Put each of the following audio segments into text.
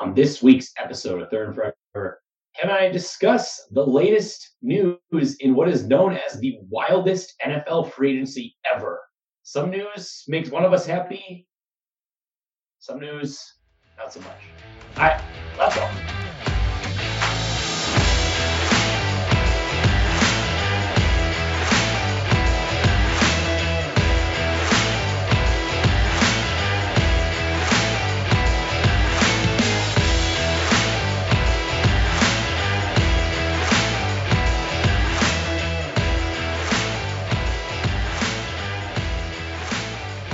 On this week's episode of Third and Forever, and I discuss the latest news in what is known as the wildest NFL free agency ever. Some news makes one of us happy, some news not so much. All right, let's go.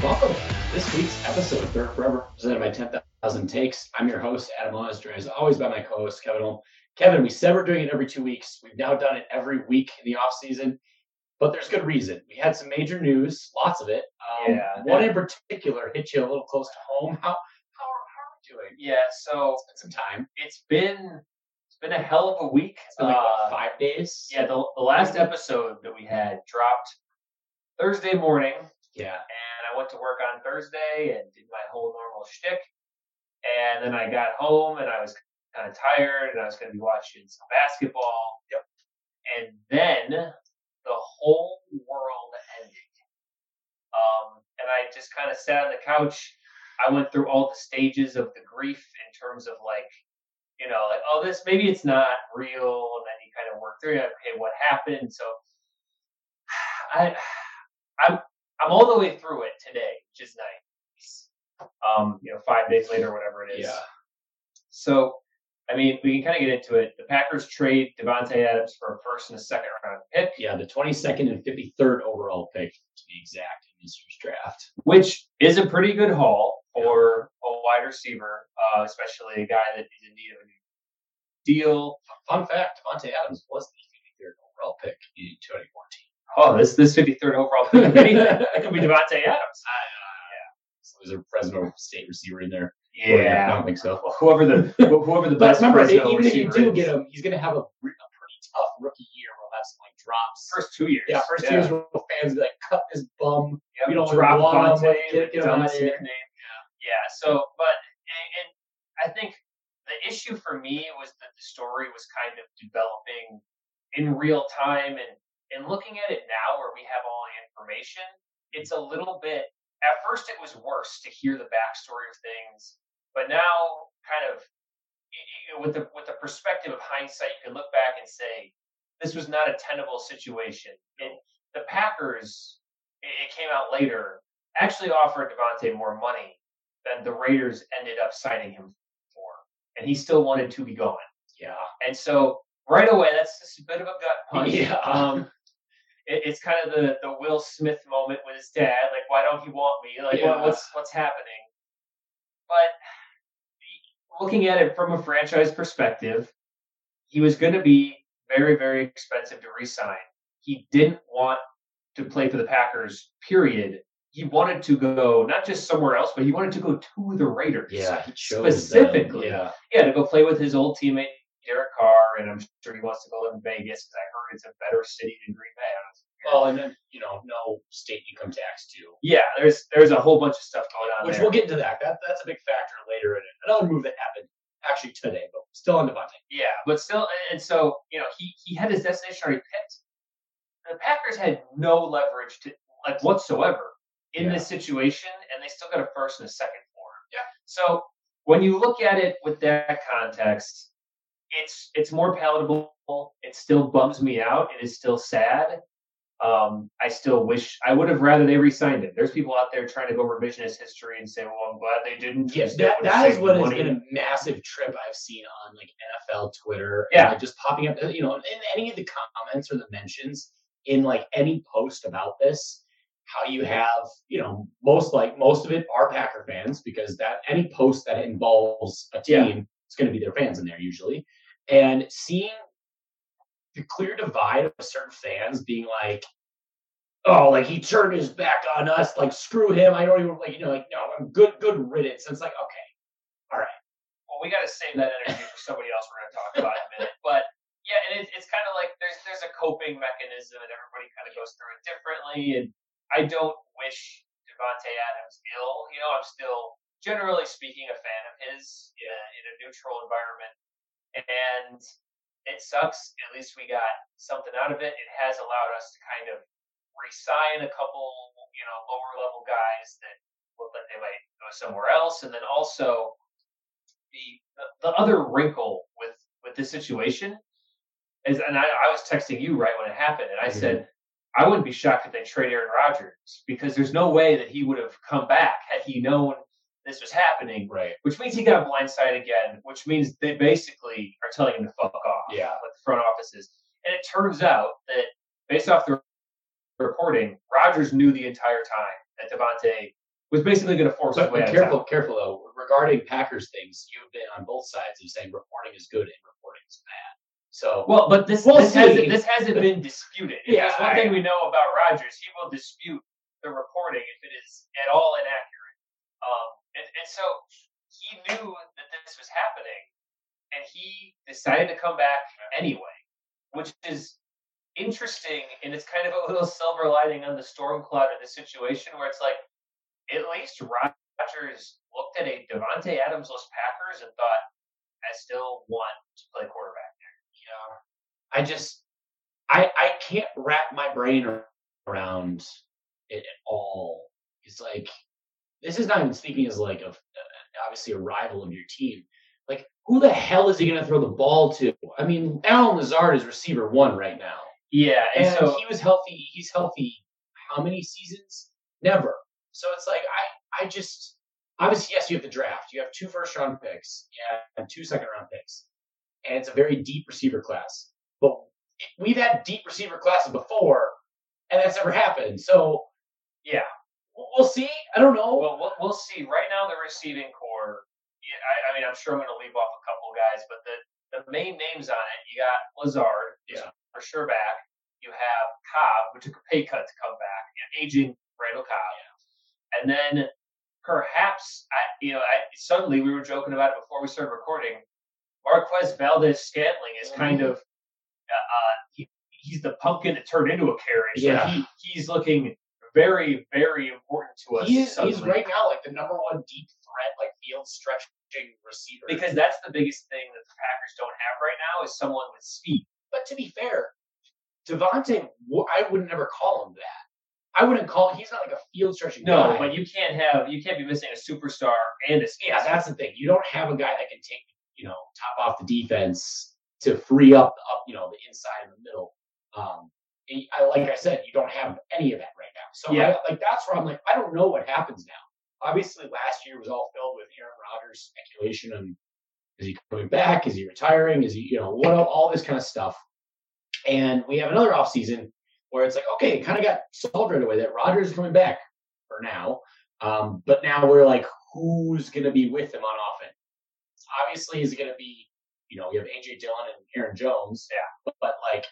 Welcome to this week's episode of Third Forever, presented by 10,000 Takes. I'm your host, Adam Owens, joined as always by my co-host, Kevin Holm. Kevin, we said we're doing it every two weeks. We've now done it every week in the off season, but there's good reason. We had some major news, lots of it. Um, Yeah. One in particular hit you a little close to home. How how, how are we doing? Yeah, so It's been some time. it's been it's been a hell of a week. It's been like what, Uh, five days. Yeah, the, the last episode that we had dropped Thursday morning, Yeah. I went to work on Thursday and did my whole normal shtick. And then I got home and I was kind of tired, and I was going to be watching some basketball. Yep. And then the whole world ended. Um, and I just kind of sat on the couch. I went through all the stages of the grief in terms of like, you know, like, oh, this maybe it's not real, and then you kind of work through it. Okay, what happened? So I, I'm I'm all the way through it today, which is nice. Um, you know, five days later, whatever it is. Yeah. So, I mean, we can kind of get into it. The Packers trade Davante Adams for a first and a second round pick, Yeah, the 22nd and 53rd overall pick to be exact in this year's draft. which is a pretty good haul for a wide receiver, uh, especially a guy that is in need of a new deal. Fun fact, Davante Adams was the 53rd overall pick in 2014. Oh, this this 53rd overall pick, could be anything. it could be Davante Adams. So there's a Fresno State receiver in there. Or, I don't think so. Whoever the whoever the best remember, Fresno even if you do is. get him, he's going to have a, a pretty tough rookie year. We'll have some like drops. first two years. yeah, first years where fans be like, cut this bum. Yep, we don't drop want him, Vontae, get- get him out of here. nickname. Yeah. So, but and, and I think the issue for me was that the story was kind of developing in real time, and and looking at it now, where we have all the information, it's a little bit. At first, it was worse to hear the backstory of things, but now, kind of, with the with the perspective of hindsight, you can look back and say this was not a tenable situation. It, the Packers, it, it came out later, actually offered Davante more money than the Raiders ended up signing him for, and he still wanted to be going. Yeah. And so right away, that's just a bit of a gut punch. Yeah. Um, it, it's kind of the the Will Smith moment with his dad, like, why don't he want me? Like, what, Yeah. what's what's happening? But looking at it from a franchise perspective, he was going to be very, very expensive to re-sign. He didn't want to play for the Packers. Period. He wanted to go not just somewhere else, but he wanted to go to the Raiders. Yeah, he chose them. Specifically. Yeah. yeah, to go play with his old teammate Derek Carr, and I'm sure he wants to go live in Vegas because I heard it's a better city than Green Bay. Well, and then, you know, no state income tax too. yeah, there's there's a whole bunch of stuff going on Which there. we'll get into that. that. That's a big factor later in it. Another move that happened actually today, but still on Davante. Yeah, but still, and so you know, he he had his destination already picked. The Packers had no leverage to like whatsoever in Yeah. this situation, and they still got a first and a second for him. Yeah. So when you look at it with that context, it's it's more palatable. It still bums me out. It is still sad. Um, I still wish I would have rather they re-signed him. There's people out there trying to go revisionist history and say, "Well, I'm glad they didn't." Yes, that, that is what has been a massive trip I've seen on like NFL Twitter. Yeah. and, like, just popping up, you know, in any of the comments or the mentions in like any post about this. How you have, you know, most like most of it are Packer fans because that any post that involves a Yeah. team, it's going to be their fans in there usually, and seeing the clear divide of certain fans being like, oh, like he turned his back on us, like screw him. I don't even like, you know, like no, I'm good, good riddance. And it's like, okay, all right. well, we got to save that energy for somebody else we're going to talk about in a minute. But yeah, and it, it's kind of like there's there's a coping mechanism, and everybody kind of goes through it differently. And I don't wish Davante Adams ill. You know, I'm still generally speaking, a fan of his in a, in a neutral environment, and it sucks. At least we got something out of it. It has allowed us to kind of resign a couple, you know, lower level guys that look like they might go somewhere else, and then also the the, the other wrinkle with with this situation is, and I, I was texting you right when it happened, and I Mhm. said. I wouldn't be shocked if they trade Aaron Rodgers because there's no way that he would have come back had he known this was happening Right. which means he got blindsided again, which means they basically are telling him to fuck off. Yeah. Like the front offices. And it turns out that based off the reporting, Rodgers knew the entire time that Davante was basically going to force his But way be out careful, of careful though. Regarding Packers things, you've been on both sides of saying reporting is good and reporting is bad. So Well, but this We'll this, see. hasn't, this hasn't been disputed. If Yeah, one I- thing we know about Rodgers, he will dispute the reporting if it is at all inaccurate. Um, and, and so he knew that this was happening, and he decided to come back anyway, which is interesting. And it's kind of a little silver lining on the storm cloud of the situation, where it's like at least Rodgers looked at a Davante Adams-less Packers and thought, "I still want to play quarterback." there. yeah, I just I I can't wrap my brain around it at all. It's like this is not even speaking as like a uh, obviously a rival of your team. Like who the hell is he going to throw the ball to? I mean, Allen Lazard is receiver one right now, Yeah, and, and so he was healthy. He's healthy. How many seasons? Never. So it's like I I just obviously yes you have the draft. You have two first round picks. Yeah, and two second round picks, and it's a very deep receiver class. But we've had deep receiver classes before, and that's never happened. So yeah, we'll see. I don't know. well, we'll we'll see. Right now, the receiving corps. Yeah, I, I mean, I'm sure I'm going to leave off a couple guys, but the the main names on it, you got Lazard, Yeah. for sure back. You have Cobb, who took a pay cut to come back, and aging Randall Cobb, yeah. and then perhaps I, you know, I, suddenly we were joking about it before we started recording. Marquez Valdes Scantling is kind Mhm. of uh, uh, he, he's the pumpkin that turned into a carriage. Like, Yeah. he he's looking very very important to us. he is he's right now like the number one deep threat, like field stretching receiver. because that's the biggest thing that the Packers don't have right now is someone with speed. But to be fair, Davante, I would never call him that. I wouldn't call. He's not like a field stretching No, guy. but you can't have you can't be missing a superstar and a speed. yeah, that's the thing. You don't have a guy that can take you know top off the defense to free up up you know the inside and the middle. Um, I like I said, you don't have any of that right now. So Yeah. I, like that's where I'm like I don't know what happens now. Obviously, last year was all filled with Aaron Rodgers speculation and is he coming back? Is he retiring? Is he you know what all this kind of stuff. And we have another offseason where it's like, okay, it kind of got solved right away that Rodgers is coming back for now. Um, but now we're like, who's going to be with him on offense? Obviously, is it going to be, you know, you have AJ Dillon and Aaron Jones. Yeah. But, but like,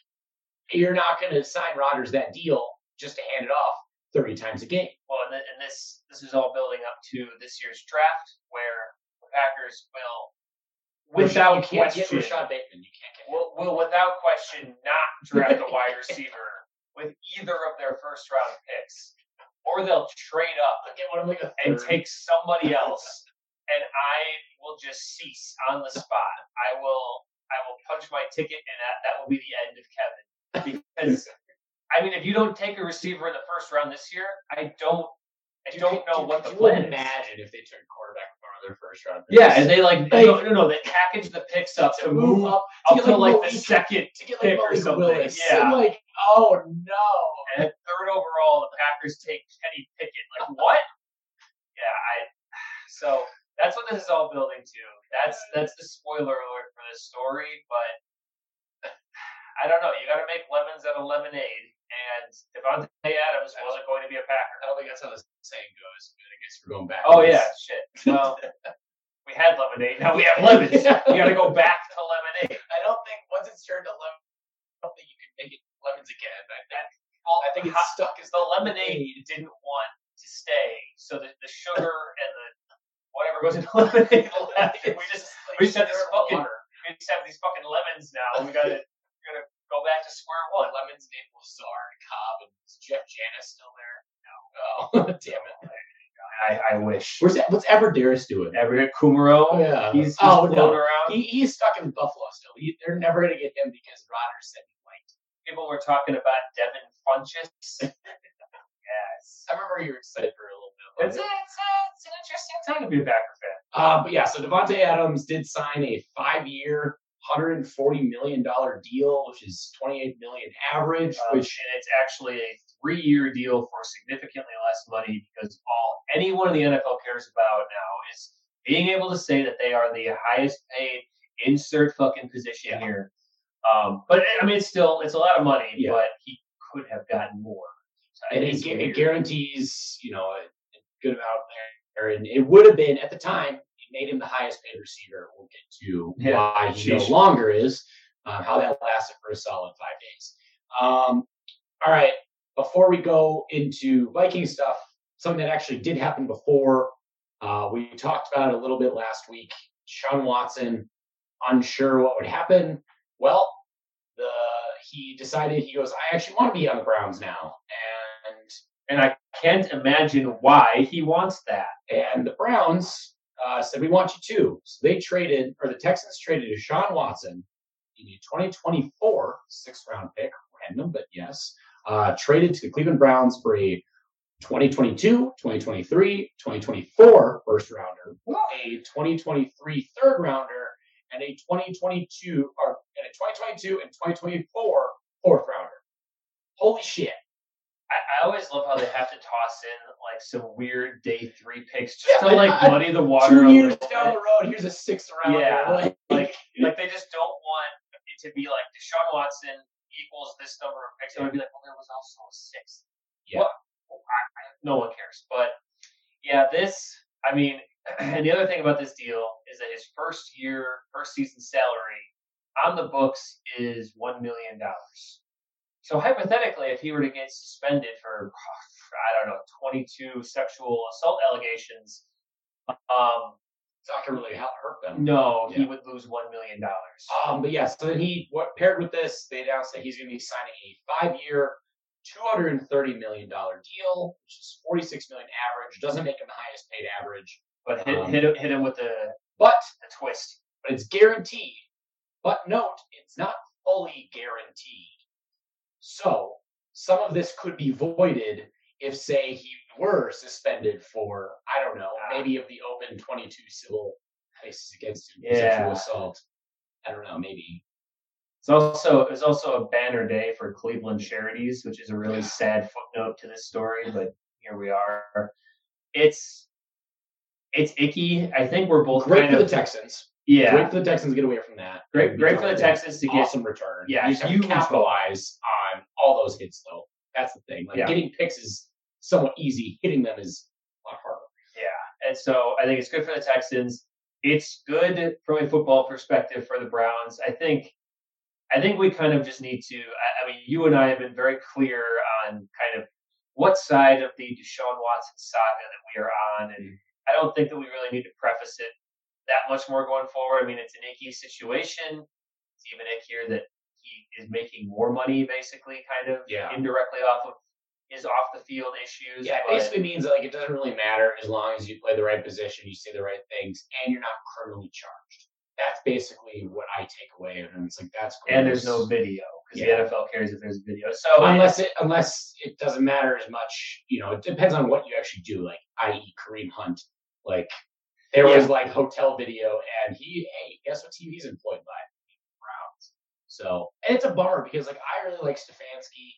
you're not going to sign Rodgers that deal just to hand it off 30 times a game. Well, and, th- and this this is all building up to this year's draft where the Packers will, without you can't question, get Rashod Bateman. You can't get will, will without question not draft a wide receiver with either of their first round picks, or they'll trade up I'll get one like a and take somebody else, and I will just cease on the spot. I will I will punch my ticket, and that that will be the end of Kevin. Because I mean, if you don't take a receiver in the first round this year, I don't I You don't could- know you- what the you plan imagine if they took quarterback one their first round. Yeah, and they like Like- no, no, no, they package the picks up to move up, to up get to like Malik- the second to get pick like or Malik something. Willis. Yeah. I'm like, oh no. and third overall, the Packers take Kenny Pickett. Like what? Yeah, I. So that's what this is all building to. That's that's the spoiler alert for this story. But I don't know. You got to make lemons out of lemonade, and Davante Adams wasn't going to be a Packer. I don't think that's how the saying goes, but I guess we're going back. Oh yeah, shit. Well, we had lemonade. Now we have lemons. You got to go back to lemonade. I don't think once it's turned to lemon, I don't think you can make it lemons again. I think, Well, I think it's how- stuck as the lemonade didn't want to stay, so the, the sugar and the whatever goes into lemonade left. and we just we just have this fucking we just have these fucking lemons now. We gotta we gotta go back to square one. What lemons named Lazard, Cobb, and is Jeff Janis still there? No. Oh, damn it. I I, I wish. Where's that, what's Everderis doing? Everett Kumaro, Oh, yeah. he's, he's oh no, around. he, he's stuck in Buffalo still. He, they're never gonna get him because Rodgers said he liked. People were talking about Devin Funchess. yes. I remember you were excited for a little bit. It's, a, it's, a, it's an interesting time to be a Packer fan. Uh, but yeah, so Davante Adams did sign a five-year, $140 million deal, which is 28 million average, Um, which and it's actually a three-year deal for significantly less money because all anyone in the NFL cares about now is being able to say that they are the highest paid insert fucking position Yeah. here. Um, but I mean, it's still it's a lot of money, Yeah. but he could have gotten more. So and it, it guarantees, you know, a a good amount there. And it would have been at the time, it made him the highest paid receiver. We'll get to Yeah. why he no longer is, uh, how that lasted for a solid five days. Um, all right, before we go into Viking stuff, something that actually did happen before, uh, we talked about it a little bit last week. Sean Watson, unsure what would happen. Well, the he decided he goes, I actually want to be on the Browns now, and and I can't imagine why he wants that. and the Browns uh, said we want you too. So they traded, or the Texans traded to Sean Watson in a 2024 sixth round pick, random, but yes, uh, traded to the Cleveland Browns for a 2022, 2023, 2024 first rounder, a 2023 third rounder, and a 2022 or and a 2022 and 2024 fourth rounder. Holy shit! I, I always love how they have to toss in like some weird day three picks just Yeah, to like I- muddy the water. Two years down the road, here's a sixth rounder. Yeah, Like, like like they just don't want it to be like Deshaun Watson equals this number of picks. It would be like, well, there was also a sixth. Yeah. What? Well, I, I, no one cares. But yeah, this. I mean, and the other thing about this deal is that his first year, first season salary on the books is one million dollars. So hypothetically, if he were to get suspended for I don't know, twenty-two sexual assault allegations, um, it's not gonna really hurt them. no, he would lose one million dollars. Um, but yeah, so then he what paired with this, they announced that he's going to be signing a five-year, two hundred and thirty million dollar deal, which is forty-six million average. Doesn't make him the highest paid average, But hit, Um, hit, him- hit him with the, but the twist. but it's guaranteed. But note, it's not fully guaranteed. So some of this could be voided if, say, he were suspended for I don't know, Ah. maybe of the open twenty-two civil cases against him for Yeah. sexual assault. I don't know, maybe It's also it's also a banner day for Cleveland charities, which is a really sad footnote to this story, but here we are. It's it's icky. I think we're both great kind for the Texans. yeah. Great for the Texans to get away from that. Great, great for the Texans to get some return. Yeah, you just have to huge capitalize on all those hits though. That's the thing. Like Yeah. getting picks is somewhat easy. Hitting them is a lot harder. Yeah, and so I think it's good for the Texans. It's good from a football perspective for the Browns. I think I think we kind of just need to I, I mean, you and I have been very clear on kind of what side of the Deshaun Watson saga that we are on. And mm-hmm. I don't think that we really need to preface it that much more going forward. I mean, it's an icky situation. It's even ickier that he is making more money basically kind of Yeah. indirectly off of his off the field issues. Yeah, it basically means that like it doesn't really matter as long as you play the right position, you say the right things, and you're not criminally charged. That's basically what I take away, and it's like that's and there's no video because Yeah. the NFL cares if there's video. So unless it unless it doesn't matter as much. You know, it depends on what you actually do. Like, i.e., Kareem Hunt. Like, there was like hotel video, and he, hey, guess what team he's employed by? Browns. So, and it's a bummer because like I really like Stefanski.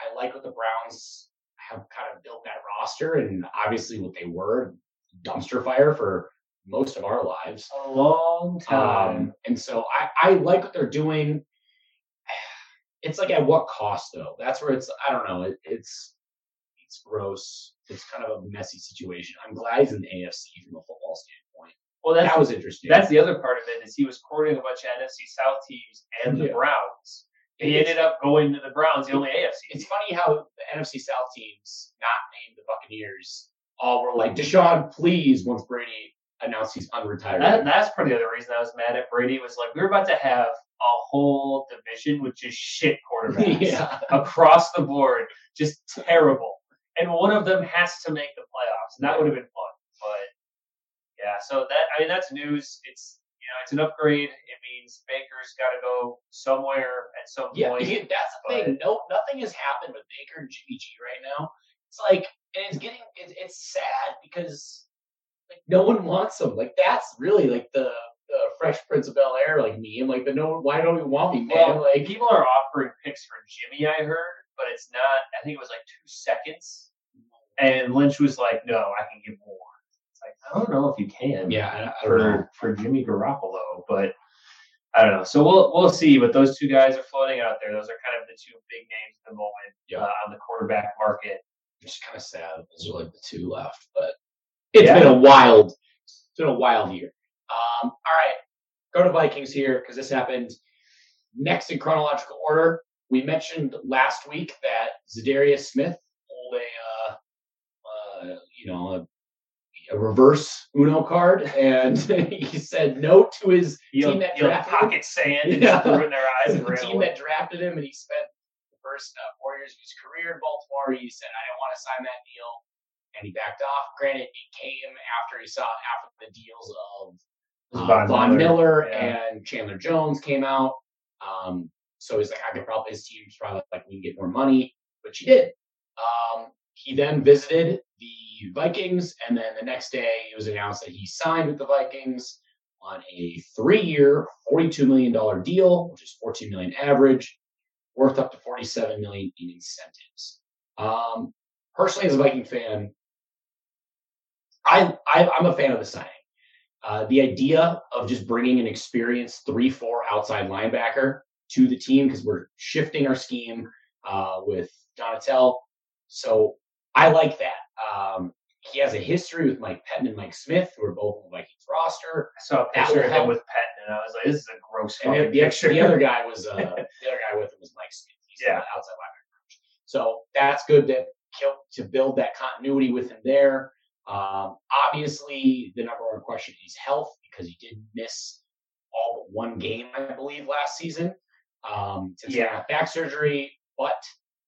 I like what the Browns have kind of built that roster, and obviously what they were dumpster fire for most of our lives. a long time. Um, and so I, I like what they're doing. It's like at what cost though? That's where it's I don't know. It, it's it's gross. It's kind of a messy situation. I'm glad he's in the AFC from a football standpoint. well, that was interesting. that's the other part of it is he was courting a bunch of NFC South teams and the Yeah. Browns. He ended up going to the Browns, the only AFC. It's funny how the NFC South teams, not named the Buccaneers, all were like Deshaun, please. Once Brady announced he's unretired. That, that's probably the other reason I was mad at Brady was like we were about to have a whole division with just shit quarterbacks yeah. across the board, just terrible. and one of them has to make the playoffs, and that would have been fun. But yeah, so that I mean that's news. It's you know it's an upgrade. It means Baker's got to go somewhere at some Yeah, point. he- that's the but- thing. No, nothing has happened with Baker and Jimmy G right now. It's like, and it's getting, it's, it's sad because like no one wants them. Like that's really like the the Fresh Prince of Bel Air like meme. Like the no, why don't you want me, man? Well, like people are offering picks for Jimmy. I heard, but it's not. I think it was like two seconds, and Lynch was like, "No, I can give more." It's like I don't know if you can. yeah, I, I don't know. for for Jimmy Garoppolo, but I don't know. So we'll we'll see. But those two guys are floating out there. Those are kind of the two big names at the moment Yeah. uh, on the quarterback market. It's kind of sad. Those are like the two left, but it's Yeah. been a wild, it's been a wild year. Um, all right, go to Vikings here because this happened next in chronological order. We mentioned last week that Zadarius Smith pulled a, uh, uh, you know, a, a reverse Uno card, and he said no to his He'll, Team that drafted him? pocket sand and Yeah. their eyes the team that drafted him, and he spent the first uh, four years of his career in Baltimore. He said, "I don't want to sign that deal," and he backed off. Granted, it came after he saw after the deals of uh, Von, Miller, yeah. and Chandler Jones came out. Um, so he's like, I could probably his team's probably like we can get more money, which he did. Um, he then visited the Vikings, and then the next day it was announced that he signed with the Vikings on a three-year, forty-two million dollar deal, which is fourteen million average, worth up to forty-seven million in incentives. Um, personally, as a Viking fan, I, I I'm a fan of the signing. Uh, the idea of just bringing an experienced three-four outside linebacker to the team because we're shifting our scheme uh, with Donatell. So I like that. Um, he has a history with Mike Pettine and Mike Smith, who are both on the Vikings roster. I saw a picture of him with Pettine, and I was like, "This is a gross And the, picture." the other guy was uh, the other guy with him was Mike Smith. He's Yeah. outside linebacker. So that's good to to build that continuity with him there. Um, obviously, the number one question is health because he did miss all but one game, I believe, last season. Um, since he Yeah. had back surgery, but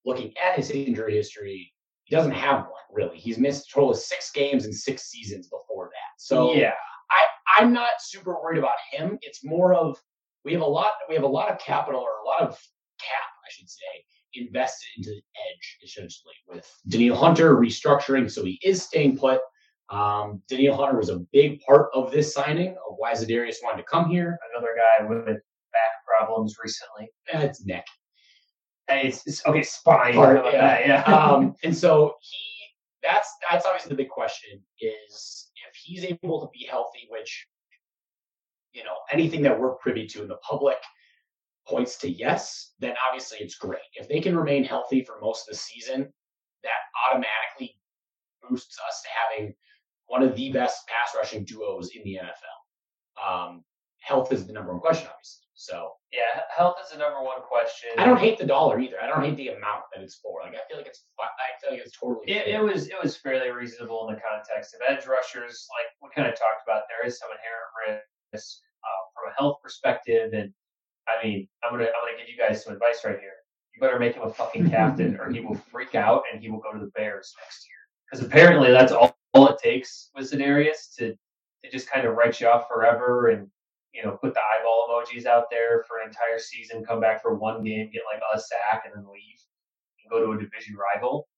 looking at his injury history, he doesn't have one really. He's missed a total of six games in six seasons before that. So yeah, I, I'm not super worried about him. It's more of we have a lot we have a lot of capital or a lot of cap, I should say, invested into the edge essentially with Danielle Hunter restructuring, so he is staying put. Um, Danielle Hunter was a big part of this signing of why Zadarius wanted to come here. another guy with back problems recently. That's neck. It's, it's okay, spine. Part, yeah. that? yeah. um, and so he that's that's obviously the big question is if he's able to be healthy, which you know anything that we're privy to in the public points to yes, then obviously it's great. If they can remain healthy for most of the season, that automatically boosts us to having one of the best pass rushing duos in the NFL. Um, health is the number one question, obviously. So yeah, health is the number one question. I don't hate the dollar either. I don't hate the amount that it's for. Like I feel like it's I feel like it's totally. It, it was it was fairly reasonable in the context of edge rushers. Like we kind of talked about, there is some inherent risk uh, from a health perspective, and I mean, I'm gonna I'm gonna give you guys some advice right here. You better make him a fucking captain, or he will freak out and he will go to the Bears next year. Because apparently that's all, all it takes with Zadarius to to just kind of write you off forever and you know put the eyeball emojis out there for an entire season, come back for one game, get like a sack, and then leave and go to a division rival.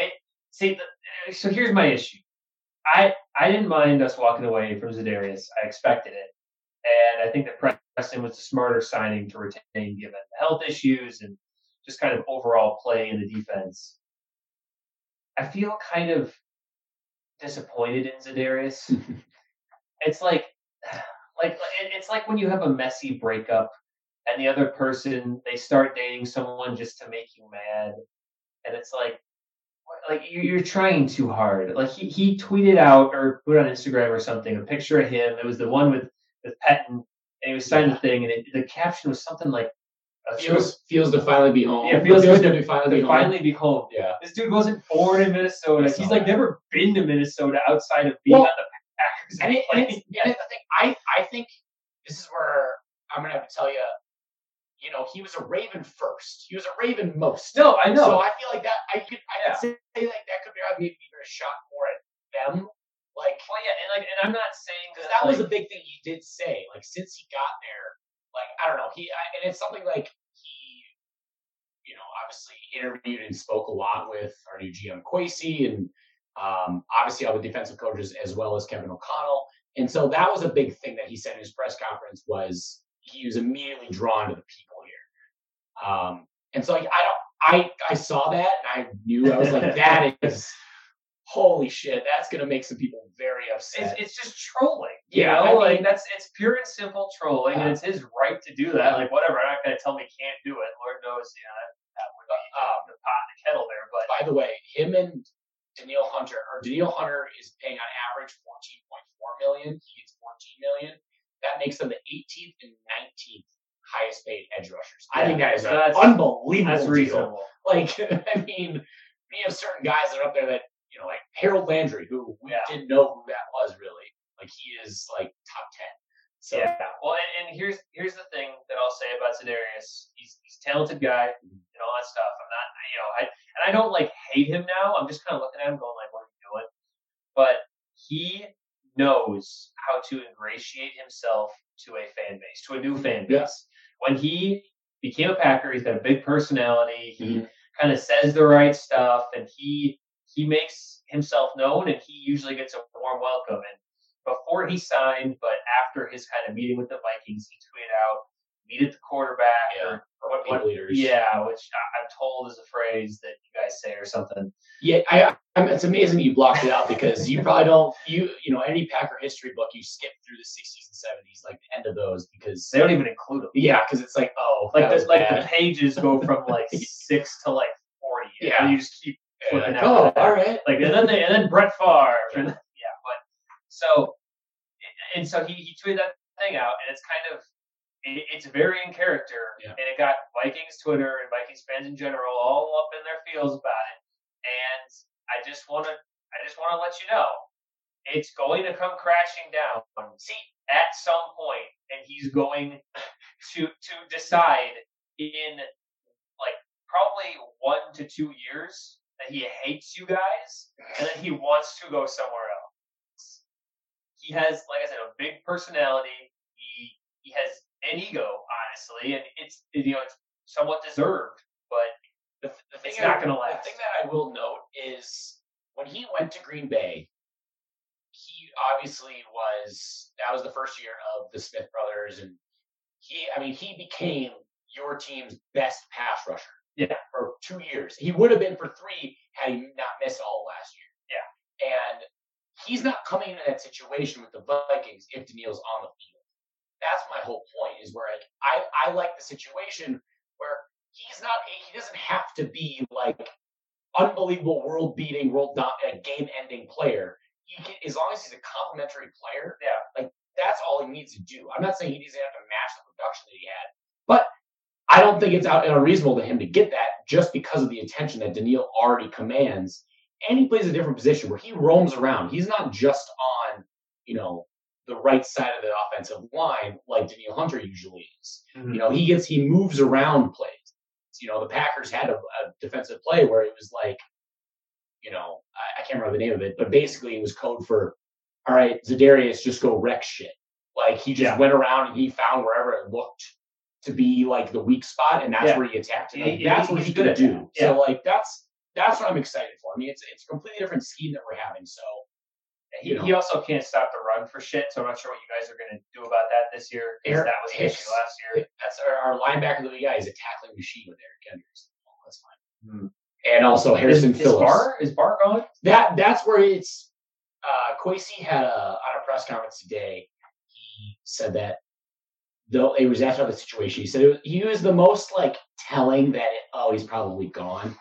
And see, the, so here's my issue. I I didn't mind us walking away from Zadarius. I expected it, and I think that Preston was a smarter signing to retain given the health issues and just kind of overall play in the defense. I feel kind of disappointed in Zadarius. it's like, like it's like when you have a messy breakup and the other person they start dating someone just to make you mad, and it's like, like you- you're trying too hard. Like he, he tweeted out or put on Instagram or something a picture of him. It was the one with with Pettine, and he was signing the thing, and it, the caption was something like, uh, feels feels to finally be home. Yeah, feels good to to- be finally to be finally home. be home. Yeah, This dude wasn't born in Minnesota. I He's like never been to Minnesota outside of being Well, on the Packers. and, it, and, it's, playing. and the thing. I I think this is where I'm gonna have to tell you. you know, he was a Raven first. He was a Raven most. No, I know. So I feel like that I could I Yeah. could say like that could be maybe even a shot more at them. Like well, yeah, and like, and I'm not saying because that, that was a big thing he did say. Like since he got there, like I don't know, he I, and it's something like he, you know, obviously interviewed and spoke a lot with our new GM Kwesi and um, obviously all the defensive coaches as well as Kevin O'Connell. And so that was a big thing that he said in his press conference was he was immediately drawn to the people here. Um, and so like I don't I I saw that and I knew I was like that is holy shit that's gonna make some people very upset. it's, it's just trolling. You Yeah, know, I like mean- that's it's pure and simple trolling, and it's his right to do that. Like whatever, I'm not gonna tell him he can't do it. Lord knows, you know, that, would be Um, the pot and the kettle there. But by the way, him and Danielle Hunter, or Danielle Hunter is paying on average 14.4 million. He gets 14 million. That makes them the 18th and 19th highest paid edge rushers. I think that is So that's- unbelievable that's deal. reasonable. Like, I mean, we have certain guys that are up there that, you know, like Harold Landry, who we Yeah. didn't know who that was really. Like, he is like top 10. So, Yeah. Well, and, and here's here's the thing that I'll say about Zadarius. He's he's a talented guy and all that stuff. I'm not, you know, I and I don't like hate him now. I'm just kind of looking at him, going like, what are you doing? But he knows how to ingratiate himself to a fan base, to a new fan base. Yeah. When he became a Packer, he's got a big personality. He Mhm. kind of says the right stuff, and he he makes himself known, and he usually gets a warm welcome. And before he signed, but after his kind of meeting with the Vikings, he tweeted out, "Meet at the quarterback." Yeah. Or, what, what, leaders. yeah, which I, I'm told is a phrase that you guys say or something. Yeah, I, I, it's amazing you blocked it out because you probably don't. You you know any Packer history book, you skip through the '60s and '70s, like the end of those, because They don't even include them. yeah, because it's like oh, Like like bad. the pages go from like six to like forty. You know, Yeah. you just keep Like, oh, all right. like and then they, and then Brett Favre. And, yeah, but so and so he, he tweeted that thing out, and it's kind of it, it's very in character, Yeah. and it got Vikings Twitter and Vikings fans in general all up in their feels about it. And I just want to I just want to let you know it's going to come crashing down. See, at some point, and he's going to to decide in like probably one to two years that he hates you guys and that he wants to go somewhere else. He has, like I said, a big personality. He he has an ego, honestly, and it's you know it's somewhat deserved. But The, the thing It's not gonna last. The thing that I will note is when he went to Green Bay, he obviously was that was the first year of the Smith brothers, and he I mean he became your team's best pass rusher. Yeah. For two years, he would have been for three had he not missed all last year. Yeah. And he's not coming into that situation with the Vikings if Danielle's on the field. That's my whole point. Is where like I I like the situation where he's not he doesn't have to be like unbelievable world beating world uh, game ending player he can, as long as he's a complimentary player Yeah. like that's all he needs to do i'm not saying he doesn't have to match the production that he had but i don't think it's out unreasonable to him to get that just because of the attention that Danielle already commands and he plays a different position where he roams around he's not just on you know the right side of the offensive line like Daniil Hunter usually is mm-hmm. you know, he gets he moves around plays. You know, the Packers had a, a defensive play where it was like, you know, I, I can't remember the name of it, but basically it was code for, all right, Zadarius, just go wreck shit. Like he just Yeah. went around and he found wherever it looked to be like the weak spot, and that's Yeah. where he attacked. Like, that's what he's gonna do. Yeah. So like that's that's what I'm excited for. I mean, it's it's a completely different scheme that we're having. So he, you know. he also can't stop the run for shit. So I'm not sure what you guys are going to do about that this year. 'cause Eric that was the issue last year. that's our, our linebacker that we got. He's a tackling machine with Eric Kendricks. That's fine. Hmm. And also Harrison is, is Phillips. Barr is Barr gone? that that's where it's uh Kwesi had a on a press conference today he said that though it was asked about the situation he said it was, he was the most like telling that it, oh he's probably gone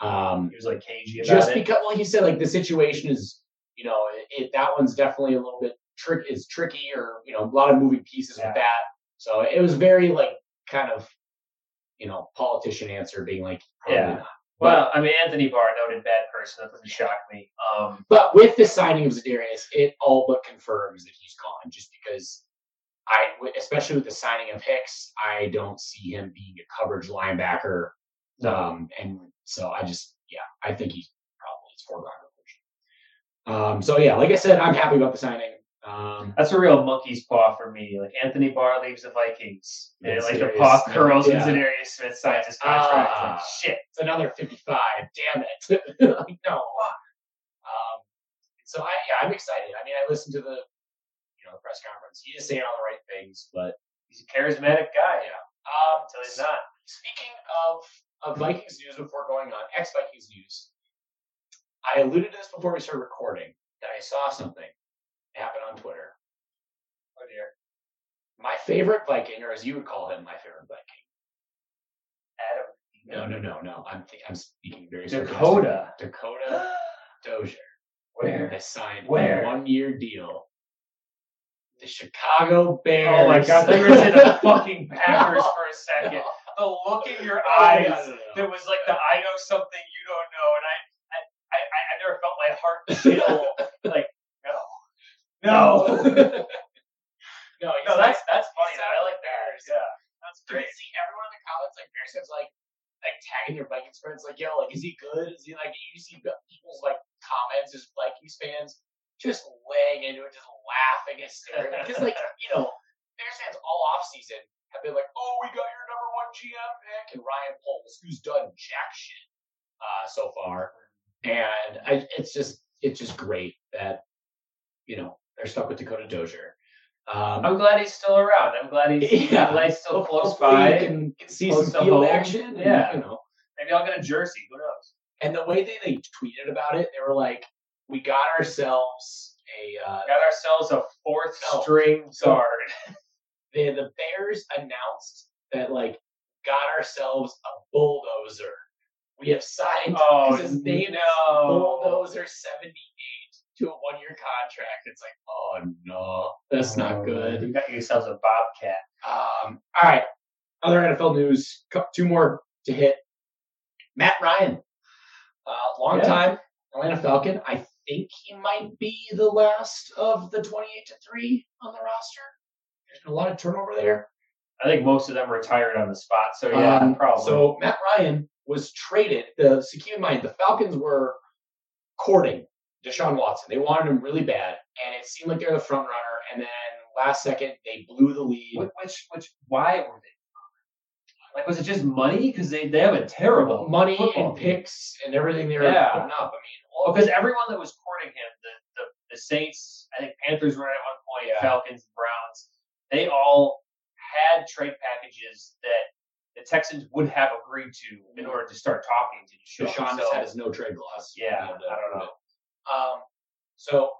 um He was like cagey about just it. because well he said like the situation is you know it, it that one's definitely a little bit trick is tricky or you know a lot of moving pieces Yeah. with that so it was very like kind of you know politician answer being like Yeah. not. well, I mean, Anthony Barr, noted bad person. That doesn't shock me. Um, But with the signing of Zadarius, it all but confirms that he's gone, just because I, especially with the signing of Hicks, I don't see him being a coverage linebacker. Um, and so I just, yeah, I think he's probably his foregone conclusion. Um, so yeah, like I said, I'm happy about the signing. Um, That's a real monkey's paw for me. Like Anthony Barr leaves the Vikings, and like the Zadarius paw curls yeah. and Zadarius Smith signs his contract. Like, shit. it's another 55. Damn it. like, no. Um, so I, yeah, I'm excited. I mean, I listened to the, know, the press conference. He is saying all the right things, but He's a charismatic guy. yeah. Um, Until he's not. Speaking of, of Vikings news before going on, ex Vikings news, I alluded to this before we started recording that I saw something happen on Twitter. Oh dear. My favorite Viking, or as you would call him, my favorite Viking. Adam. No, no, no, no. I'm th- I'm speaking very Dakota. Dakota Dozier Where? has signed Where? a one-year deal. The Chicago Bears. Oh my god, they were in the fucking Packers No. for a second. The look in your eyes. no, no, no. Was like the I know something you don't know, and I I I, I never felt my heart chill. like no, no, no, no. That's that's funny. though. I like Bears. Yeah, that's Did you great. see everyone in the comments like Bears fans like like tagging their Vikings friends like yo like is he good is he like you see pe- people's like comments as Vikings fans just laying into it just laughing hysterically because like you know Bears fans all off season have been like oh we got your number one GM pick and Ryan Poles who's done jack shit uh, so far and I, it's just it's just great that you know they're stuck with Dakota Dozier. Um, I'm glad he's still around. I'm glad he's yeah, I'm glad he's still close hopefully by. Can, can see some field action. and, Yeah. you know. Maybe I'll get a jersey. Who knows? And the way they, they tweeted about it, they were like, "We got ourselves a." Uh, Got ourselves a fourth No. string So- guard. the the Bears announced that like got ourselves a bulldozer. We have signed Oh his name no! bulldozer seventy eight to a one year contract. It's like, oh no, that's not Oh, good. You got yourselves a bobcat. Um, all right. Other NFL news. Two more to hit. Matt Ryan, uh, long Yeah. time Atlanta Falcon. I think he might be the last of the twenty-eight to three on the roster. There's been a lot of turnover there. I think most of them retired on the spot. So yeah, Um, probably. So Matt Ryan was traded. The so keep in mind the Falcons were courting Deshaun Watson. They wanted him really bad, and it seemed like they're the front runner. And then last second they blew the lead. Wh- which which why were they? Like was it just money? Because they, they have a terrible money football and team. picks and everything they were Yeah. putting up. I mean, Well, all because everyone that was courting him, the, the the Saints, I think Panthers were at one point, Yeah. Falcons, Browns, they all had trade packages that the Texans would have agreed to in order to start talking to Deshaun. Deshaun So, just had his no trade clause. Yeah, I don't know. Um, so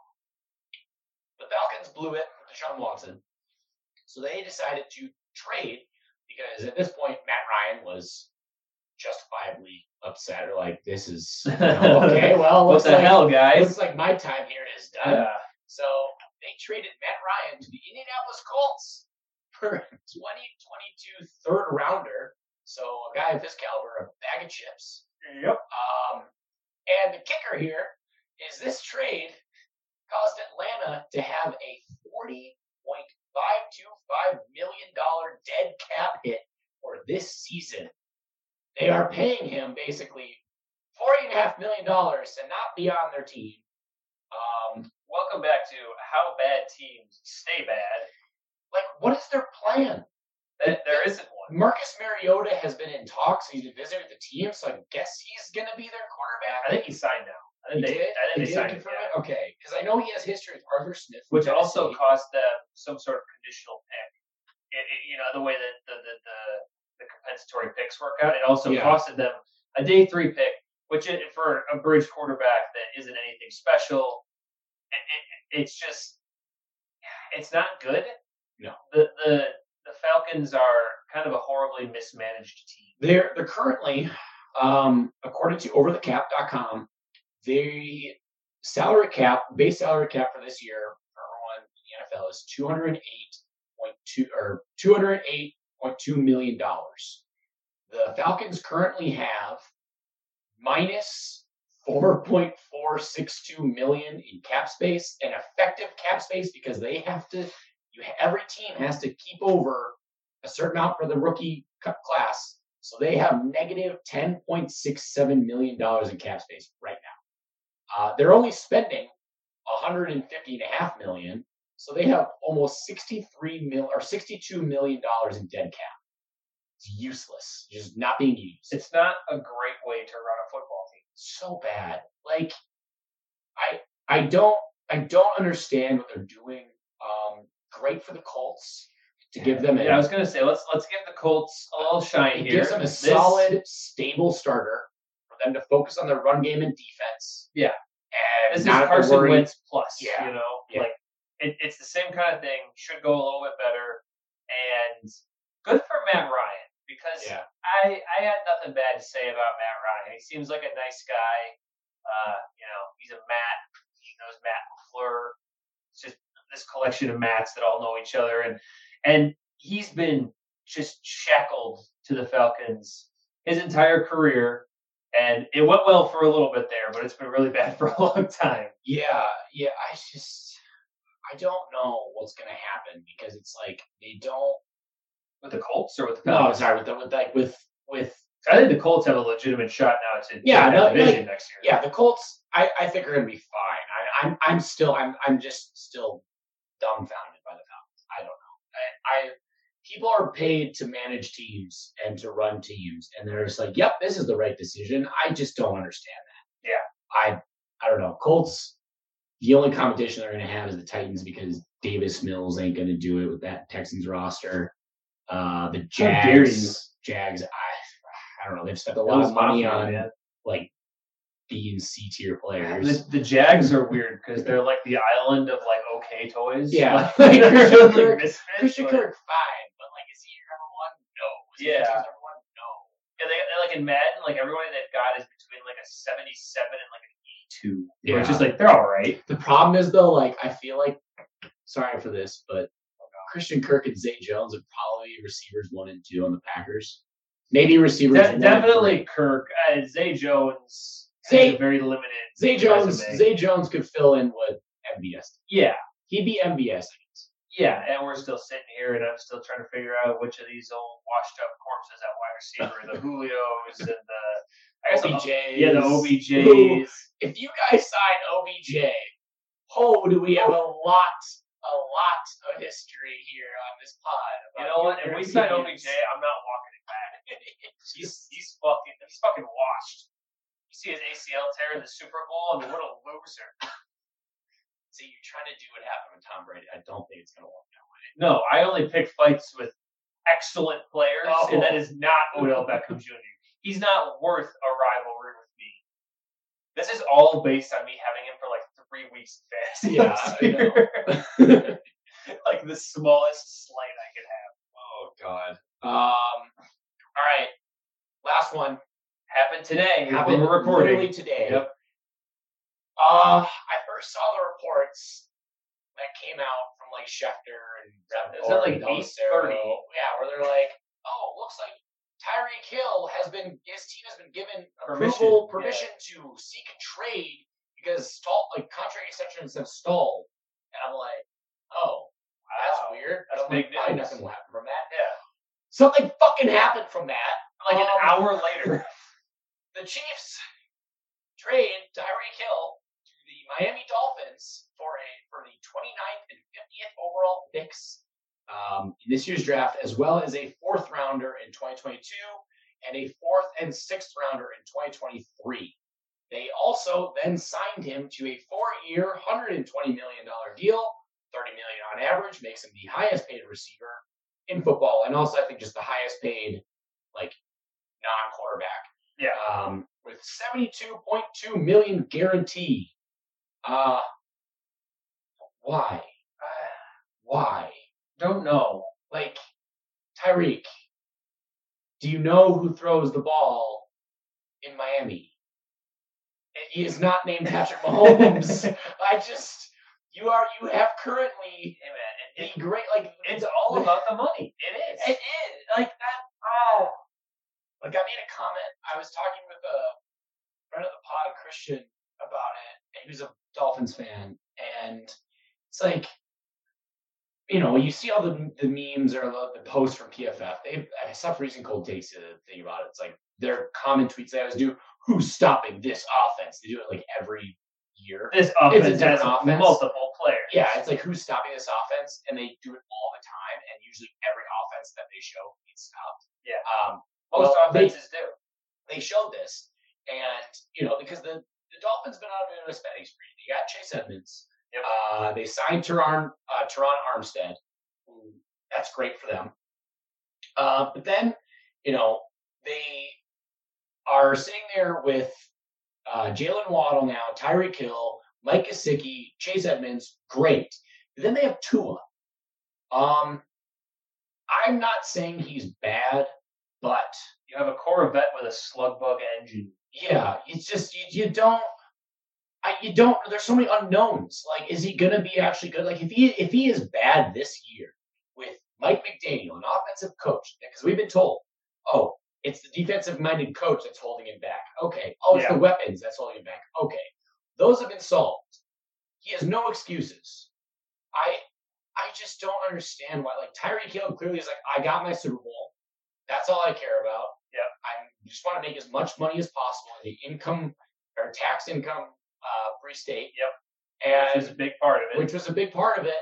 the Falcons blew it with Deshaun Watson. So they decided to trade because at this point Matt Ryan was justifiably upset or like this is you know, okay. Well, what the like, hell, guys? looks like my time here is done. Yeah. So they traded Matt Ryan to the Indianapolis Colts for a 2022 third rounder. So a guy of his caliber, a bag of chips. Yep. Um, and the kicker here is this trade caused Atlanta to have a $40.525 million dead cap hit for this season. They are paying him basically $40.5 million to not be on their team. Um, Welcome back to how bad teams stay bad. like, what is their plan? There, there isn't one. Marcus Mariota has been in talks. He's been visiting the team, so I guess he's going to be their quarterback. I think he signed now. I think He they, did? I think They they, signed yeah. it? Okay, because I know he has history with Arthur Smith, which also Tennessee. cost them some sort of conditional pick. It, it, you know the way that the, the the the compensatory picks work out. It also Yeah. costed them a day three pick, which it, for a bridge quarterback that isn't anything special. It, it, it's just it's not good. No. the the the Falcons are kind of a horribly mismanaged team. They're they're currently, um, according to OverTheCap.com, the salary cap, base salary cap for this year for everyone in the NFL is two hundred eight point two or two hundred eight point two million dollars. The Falcons currently have minus four point four six two million in cap space and effective cap space because they have to you every team has to keep over a certain amount for the rookie cup class. So they have $10.67 million in cap space right now. Uh, they're only spending 150 and a half million. So they have almost 63 mil or 62 million dollars in dead cap. It's useless, just not being used. It's not a great way to run a football team. So bad. Like I I don't I don't understand what they're doing. Um, great for the Colts to give them. A, yeah, I was gonna say let's let's give the Colts a little shine it here. Gives them a this, solid, stable starter for them to focus on their run game and defense. Yeah, and this is Carson Wentz plus. Yeah, you know, yeah. like it, it's the same kind of thing. Should go a little bit better, and good for Matt Ryan because yeah. I I had nothing bad to say about Matt Ryan. He seems like a nice guy. Uh, you know, he's a Matt. He knows Matt LaFleur. It's just this collection of Matts that all know each other, and and he's been just shackled to the Falcons his entire career. And it went well for a little bit there, but it's been really bad for a long time. Yeah, yeah. I just I don't know what's gonna happen because it's like they don't with the Colts or with the no, sorry, with the, with like with with. I think the Colts have a legitimate shot now to yeah, no, division next year. Yeah, the Colts, I, I think are going to be fine. I, I'm I'm still I'm I'm just still dumbfounded by the Falcons. I don't know. I, I people are paid to manage teams and to run teams, and they're just like, yep, this is the right decision. I just don't understand that. Yeah, I I don't know. Colts. The only competition they're going to have is the Titans because Davis Mills ain't going to do it with that Texans roster. Uh, the Jags, Jags, I, I don't know. They've spent a lot of money on man. like B and C tier players. The, the, Jags are weird because they're like the island of like okay toys. Yeah, like, like Christian, Kirk, Christian Kirk, fine, but like is he your number one? No. Is yeah. Number one? No. Yeah, they, like in Madden, like everybody they've got is between like a seventy-seven and like eighty-two. Yeah, it's just like they're all right. The problem is though, like I feel like, sorry for this, but Christian Kirk and Zay Jones are probably receivers one and two on the Packers. Maybe receivers. De- definitely Kirk. Uh, Zay Jones. Zay very limited. Zay Jones. Resume. Zay Jones could fill in with MBS. Yeah, he'd be MBS. Yeah, and we're still sitting here, and I'm still trying to figure out which of these old washed up corpses at wide receiver, the Julios and the I guess OBJs. Yeah, the OBJs. if you guys sign OBJ, oh, do we have a lot a lot of history here on this pod. You know what? If we sign OBJ, I'm not walking it back. he's he's fucking he's fucking washed. You see his ACL tear in the Super Bowl. I mean, what a loser. See, you're trying to do what happened with Tom Brady. I don't think it's gonna work that way. No, I only pick fights with excellent players, oh. and that is not Odell Beckham Jr. He's not worth a rivalry with me. This is all based on me having him for like three weeks fast. Yeah, like the smallest slight I could have. Oh God. Um. All right. Last one happened today. Happened we're recording today. Yep. Uh, I first saw the reports that came out from like Schefter and Is that like eight thirty? Yeah, where they're like, "Oh, looks like Tyreek Hill has been his team has been given approval permission, yeah. to seek a trade because stall like contract extensions have stalled." And I'm like, "Oh, wow, that's weird." That's big like, news. Nothing will happen from that. Yeah. Something fucking happened from that. Like um, an hour later. the Chiefs trade Tyreek Hill to the Miami Dolphins for a for the 29th and 50th overall picks um, in this year's draft, as well as a fourth rounder in 2022 and a fourth and sixth rounder in 2023. They also then signed him to a four-year, 120 million dollar deal. 30 million on average makes him the highest paid receiver in football, and also I think just the highest paid like non-quarterback. Yeah. Um, with 72.2 million guarantee. Uh why? Uh, why? Don't know. Like Tyreek, do you know who throws the ball in Miami? And he is not named Patrick Mahomes. I just you are you have currently hey man, it, great like it's all about the money. It is. It is like that. Oh, like I made a comment. I was talking with a friend of the pod, Christian, about it, and he was a Dolphins fan, and it's like you know, you see all the the memes or the, the posts from PFF. They I saw Freezing Cold takes a thing about it. It's like their common tweets they always do. Who's stopping this offense? They do it like every year. This offense it's has different offense. multiple players. Yeah, it's like who's stopping this offense, and they do it all the time. And usually every offense that they show gets stopped. Yeah. Um, Most well, they- offenses do. they showed this, and you know because the the Dolphins been on a spending spree. They got Chase Edmonds. Yep. Uh, they signed Terron uh, Terron Armstead. That's great for them. Uh, but then, you know, they are sitting there with uh, Jaylen Waddle now, Tyreek Hill, Mike Gesicki, Chase Edmonds. Great. But then they have Tua. Um, I'm not saying he's bad, but You have a Corvette with a slug bug engine. yeah, it's just you, you don't. I, you don't. There's so many unknowns. Like, is he gonna be actually good? Like, if he if he is bad this year with Mike McDaniel, an offensive coach, because we've been told, oh, it's the defensive minded coach that's holding him back. Okay. Oh, it's Yeah. the weapons that's holding him back. Okay. Those have been solved. He has no excuses. I I just don't understand why. Like Tyreek Hill clearly is like, I got my Super Bowl. That's all I care about. Yeah. I just want to make as much money as possible the income or tax income uh, free state. Yep. And Which is a big part of it. which was a big part of it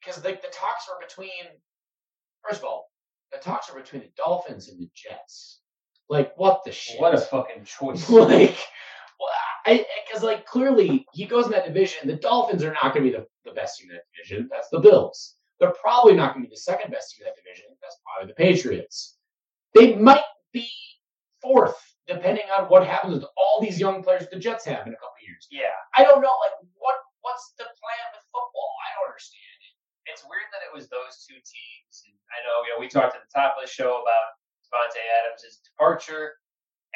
because like the talks were between first of all the talks are between the dolphins and the jets like what the shit what a fucking choice. like well, I because like clearly he goes in that division the dolphins are not going to be the, the best team in that division that's the bills they're probably not going to be the second best team in that division that's probably the patriots they might be fourth depending on what happens with all these young players the jets have in a couple of years yeah. I don't know, like what what's the plan with football? I don't understand it. It's weird that it was those two teams. And I know, you know, we talked at the top of the show about Davante Adams' departure,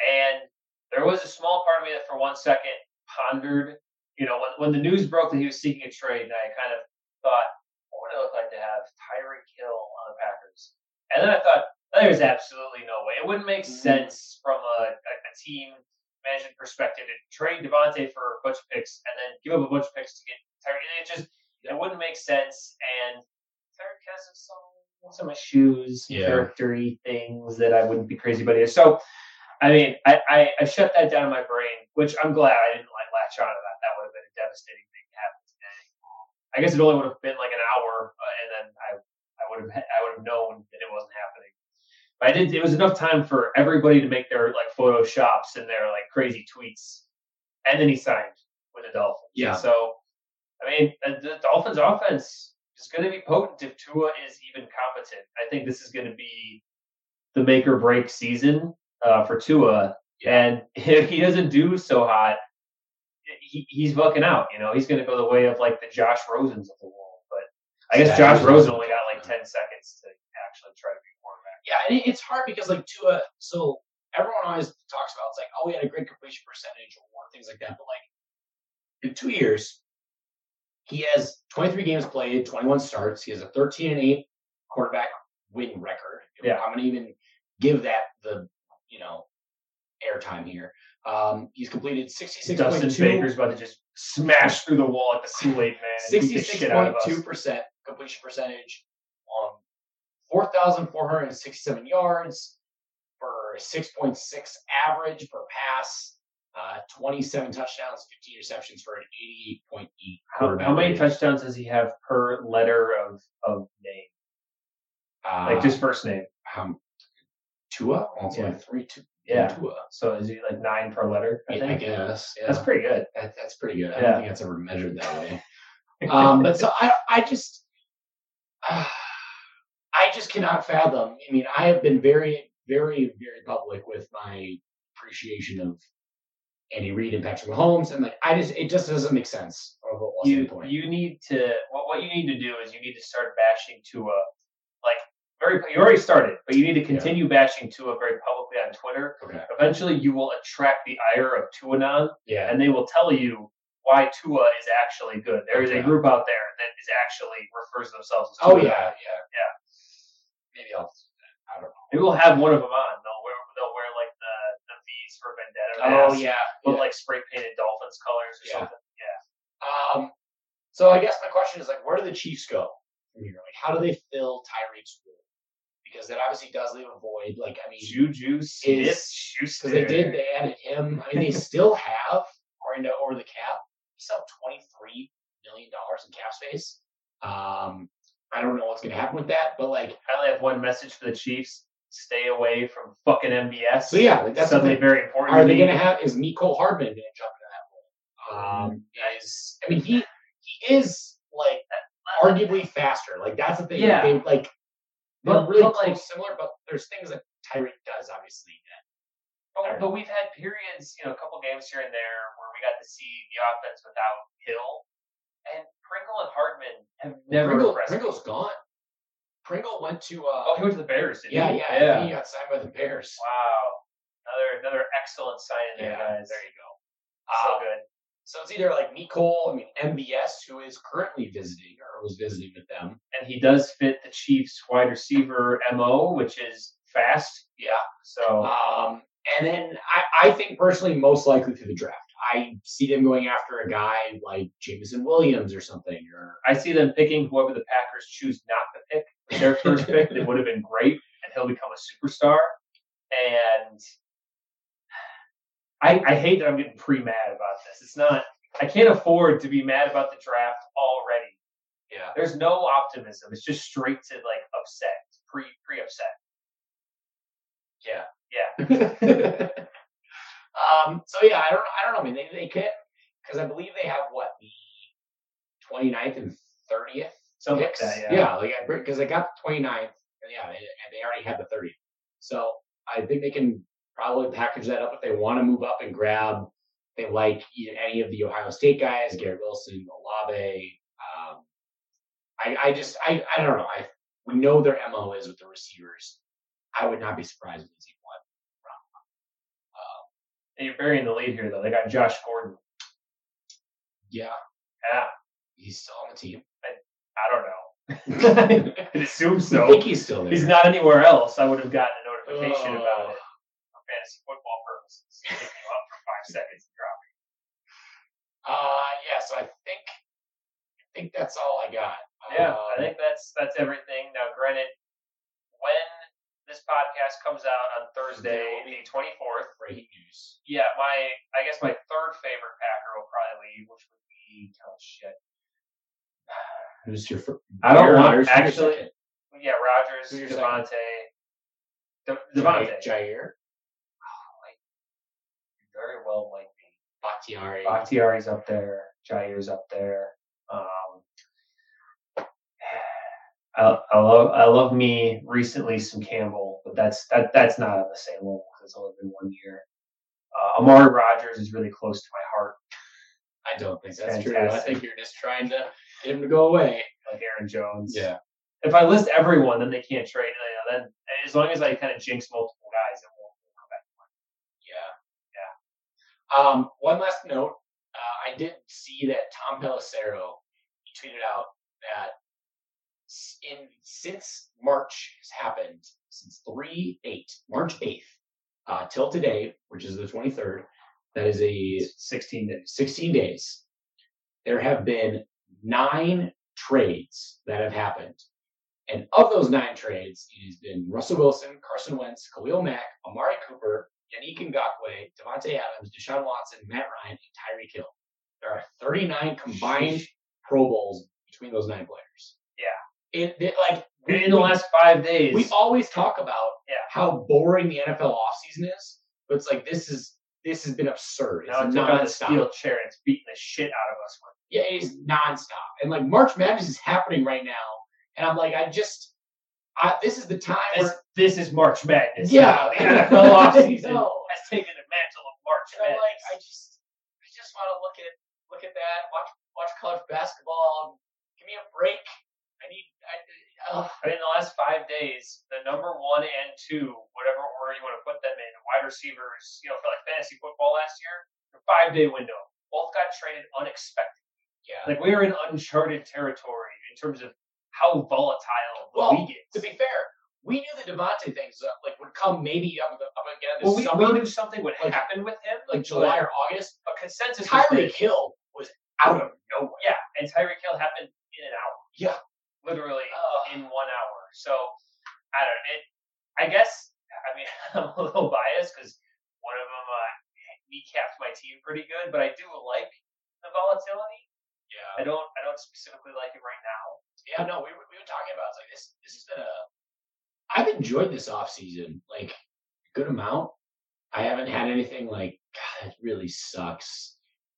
and there was a small part of me that for one second pondered, you know, when, when the news broke that he was seeking a trade, and I kind of thought, what would it look like to have Tyreek Hill on the Packers? And then I thought, there's absolutely no way. It wouldn't make Mhm. sense from a, a, a team management perspective to trade Davante for a bunch of picks and then give up a bunch of picks to get Tyreek. It just it wouldn't make sense. And Tyreek has some some issues, Yeah. charactery things that I wouldn't be crazy about. Either. So, I mean, I, I I shut that down in my brain, which I'm glad I didn't like latch onto that. That would have been a devastating thing to happen today. I guess it only would have been like an hour, uh, and then I I would have I would have known that it wasn't happening. I did. It was enough time for everybody to make their like photoshops and their like crazy tweets, and then he signed with the Dolphins. Yeah. So, I mean, the Dolphins' offense is going to be potent if Tua is even competent. I think this is going to be the make or break season uh, for Tua. And if he doesn't do so hot, he, he's bucking out. You know, he's going to go the way of like the Josh Rosens of the world. But I guess Josh Rosen only got like ten seconds to actually try to be a quarterback. Yeah, and it- it's hard because like Tua, so everyone always talks about it's like, oh, we had a great completion percentage or things like that, but like in two years, he has 23 games played, 21 starts. He has a 13 and 8 quarterback win record. Yeah. I'm gonna even give that the you know airtime here. Um, he's completed 66.2 Dustin Baker's about to just smash through the wall like the Kool Aid man. and beat the shit out of us. 66.2% completion percentage on 4,467 yards for 6.6 average per pass, uh, 27 touchdowns, 15 receptions for an 88.8 How, how many touchdowns does he have per letter of of name? Uh, Like just first name. um, Tua? It's Yeah. only three, two, Yeah. Tua. So is he like nine per letter? I I, I guess. Yeah. that's pretty good. That, that's pretty good. I Yeah. don't think that's ever measured that way. um, but so I, I just, I just cannot fathom. I mean, I have been very, very, very public with my appreciation of Andy Reid and Patrick Mahomes, and like, I just, it just doesn't make sense. Or what was the you point? you need to what what you need to do is you need to start bashing Tua like very you already started, but you need to continue bashing Tua very publicly on Twitter. okay. Eventually, you will attract the ire of Tuanon, Yeah. and they will tell you why Tua is actually good. There is a group out there that is actually refers to themselves as Oh Tuanon. yeah, yeah, Yeah. Maybe I'll. I don't know. Maybe we'll have one of them on. They'll wear they'll wear like the the V's for Vendetta. Oh masks, yeah. but yeah. like spray painted Dolphins colors or Yeah. something. Yeah. Um. So I guess my question is like, where do the Chiefs go from here. Like, how do they fill Tyreek's role? Because that obviously does leave a void. Like, I mean, Juju Smith because they did, they added him. I mean, they still have, according to over the cap, still have twenty three million dollars in cap space. Um, I don't know what's going to happen with that, but like, I only have one message for the Chiefs: stay away from fucking MBS. so yeah, like that's the suddenly thing. very important. Are they going to have? Is Mecole Hardman going to jump into that role? Um, is I mean he he is like arguably faster. Like that's the thing. Yeah. They like they're But- really but, close, like- similar, but there's things that Tyreek does obviously. That, But, but we've had periods, you know, a couple games here and there where we got to see the offense without Hill, and Pringle and Hardman have never Pringle, impressed me. Pringle's gone. Pringle went to uh Oh, he went to the Bears, didn't yeah, he? yeah, yeah, he got signed by the Bears. Wow, another another excellent signing there, Yeah, guys. there you go. So Um, good. So it's either like Mecole, I mean MBS, who is currently visiting or was visiting with them. And he does fit the Chiefs wide receiver mo, which is fast. Yeah. So Um, and then I, I think personally, most likely through the draft, I see them going after a guy like Jameson Williams or something. Or I see them picking whoever the Packers choose not to pick with their first pick. That would have been great, and he'll become a superstar. And I, I hate that I'm getting pre mad about this. It's not. I can't afford to be mad about the draft already. yeah, There's no optimism. It's just straight to like upset, pre pre upset. yeah. Yeah. um. So yeah, I don't. I don't know. I mean, they they can because I believe they have what the 29th and 30th Something like picks. that. Yeah. yeah, like because they got the 29th, and yeah, they, and they already had the 30th. So I think they can probably package that up if they want to move up and grab. They like any of the Ohio State guys, Garrett Wilson, Olave. Um, I, I just, I, I don't know. I we know their mo is with the receivers. I would not be surprised if it's even one. And you're burying the lead here, though. They got Josh Gordon. Yeah, Yeah. he's still on the team. I don't know. I assume so. I think he's still there. He's not anywhere else. I would have gotten a notification about it for fantasy football purposes. Picking him up for five seconds and dropping. Uh, yeah. So I think, I think that's all I got. Yeah, Um, I think that's that's everything. Now, granted, when this podcast comes out on Thursday, the twenty fourth, breaking news. yeah, my I guess my third favorite Packer will probably leave, which would be oh shit. Who's your first? I don't want actually. Yeah, Rodgers, Who's your second? Davante, De- Davante. Jair, Very well might be. Bakhtiari. Bakhtiari's up there. Jair's up there. Um, I, I love I love me recently some Campbell, but that's that that's not on the same level because it's only been one year. Uh, Amari Rodgers is really close to my heart, I don't think that's true. I think you're just trying to get him to go away. like Aaron Jones. Yeah. If I list everyone, then they can't trade. You know, then as long as I kind of jinx multiple guys, it won't come back. Yeah. Yeah. Um, one last note. Uh, I did see that Tom Pelissero he tweeted out that in since March has happened, since three eight March eighth uh, till today, which is the twenty third, that is a 16 days. 16 days, there have been nine trades that have happened. And of those nine trades, it has been Russell Wilson, Carson Wentz, Khalil Mack, Amari Cooper, Yannick Ngakoue, Davante Adams, Deshaun Watson, Matt Ryan, and Tyreek Hill. There are 39 combined Pro Bowls between those nine players. It like In the last five days, we always talk about Yeah. how boring the NFL offseason is, but it's like this is this has been absurd. It's now it took out nonstop. steel chair and it's beating the shit out of us Yeah, it is nonstop. And like March Madness is happening right now. And I'm like, I just I, this is the time This, where this is March Madness. Yeah. The NFL offseason has taken the mantle of March and I'm Madness. like, I just I just want to look at look at that, watch watch college basketball, give me a break. I I uh, in the last five days, the number one and two, whatever order you want to put them in, wide receivers, you know, for like fantasy football last year, the five day window, both got traded unexpectedly. yeah. Like we are in uncharted territory in terms of how volatile the Well, league is. to be fair, we knew the Davante things uh, like would come maybe up, up again this well, we, summer, we knew something would like- happen with him, like July or August. But consensus Tyreek Hill was out of nowhere. yeah, and Tyreek Hill happened in an hour. Yeah. Literally Ugh. in one hour. So I don't know. It, I guess I mean I'm a little biased because one of them uh, kneecapped my team pretty good, but I do like the volatility. yeah. I don't I don't specifically like it right now. Yeah, no, we were, we were talking about it's like this. This has been a. I've enjoyed this off season like a good amount. I haven't had anything like God. It really sucks.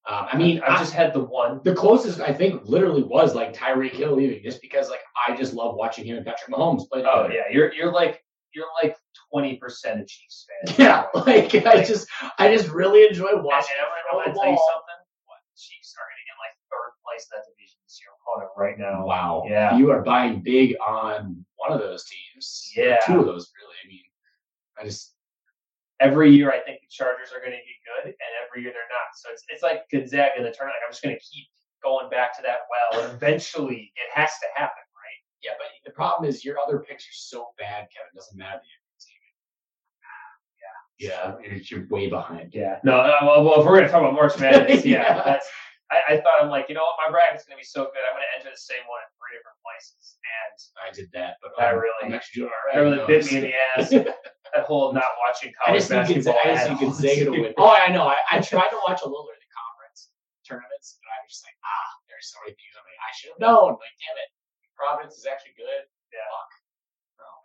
Um, I mean, I I just had the one. the closest I think literally was like Tyreek Hill leaving, just because like I just love watching him and Patrick Mahomes play. Oh yeah, you're you're like you're like twenty percent of Chiefs fan. yeah. Like I just I just really enjoy and watching I'm, gonna- tell you something. What Chiefs are gonna get like third place in that division this year. I'm calling it right now. Wow. Yeah. You are buying big on one of those teams. Yeah. Two of those really. I mean, I just Every year, I think the Chargers are going to get good, and every year they're not. So it's it's like Gonzaga in the tournament. Like, I'm just going to keep going back to that well, and eventually it has to happen, right? Yeah, but the problem is your other picks are so bad, Kevin. It doesn't matter. Yeah. Yeah, you're, you're way behind. Yeah. No. Uh, well, well, if we're going to talk about March Madness, yeah, Yeah. that's. I, I thought I'm like, you know what, my bracket's going to be so good. I'm going to enter the same one in three different places, and I did that, but That I'm- really- I'm actually doing all that right. really bit me in the ass. that whole not watching I college just basketball. Gonzaga, I just at think all. Gonzaga to win. Oh, I know. I, I tried to watch a little bit of the conference tournaments, but I was just like, ah, there's so many things I'm like, I should have known. Like, damn it, Providence is actually good. Yeah. Fuck.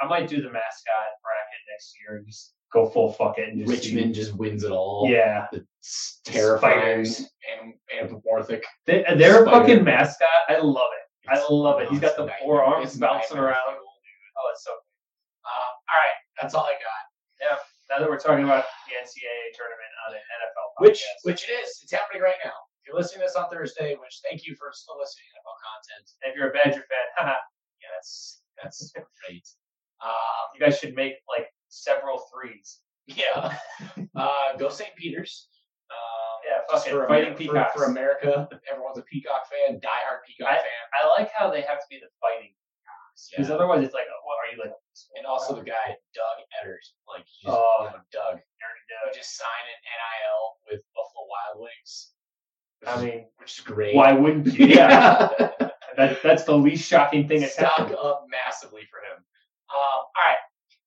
I might do the mascot bracket next year and just go full fuck it and just see- Richmond just wins it all. Yeah, It's terrifying Spiders. and anthropomorphic. they, their Spider. fucking mascot. I love it. I love it. He's got the four arms bouncing around. Oh, it's so. Um, all right, that's all I got. Yeah. Now that we're talking about the NCAA tournament on an NFL podcast, Which, which it is. It's happening right now. If you're listening to this on Thursday, which thank you for still listening to NFL content. if you're a Badger fan, haha, Yeah, that's that's great. Um, you guys should make like several threes. yeah. Uh, go St. Peter's. Um, Yeah, fucking for, fighting peacocks. for, for America. Everyone's a Peacock fan, diehard Peacock fan, I like how they have to be the fighting because Yeah. otherwise it's like, what are you like? and also the guy Doug like he's Oh. you know, Doug, Dirty who Doug. just signed an NIL with Buffalo Wild Wings. Which I is, mean, which is great. why wouldn't you? Yeah, that, that's the least shocking thing that's stock happened. up massively for him. Um, all right.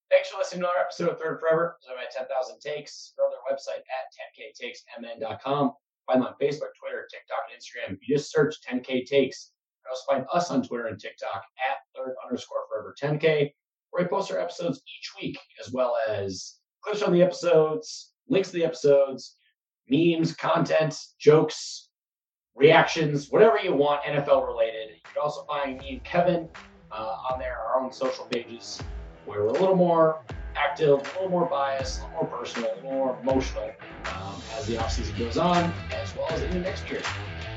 Thanks for listening to another episode of Third and Forever. I'm at 10,000 Takes. Go to their website at 10ktakesmn.com. Find them on Facebook, Twitter, TikTok, and Instagram. If you just search 10k Takes, you can also find us on Twitter and TikTok at third underscore forever 10k, where we post our episodes each week, as well as clips from the episodes, links to the episodes, memes, content, jokes, reactions, whatever you want NFL related. You can also find me and Kevin uh, on there, our own social pages, where we're a little more active, a little more biased, a little more personal, a little more emotional um, as the offseason goes on, as well as into next year.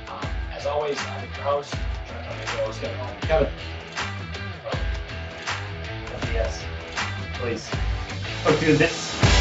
Um, as always, I'm your host. Kevin. Yes, please. Let's do this.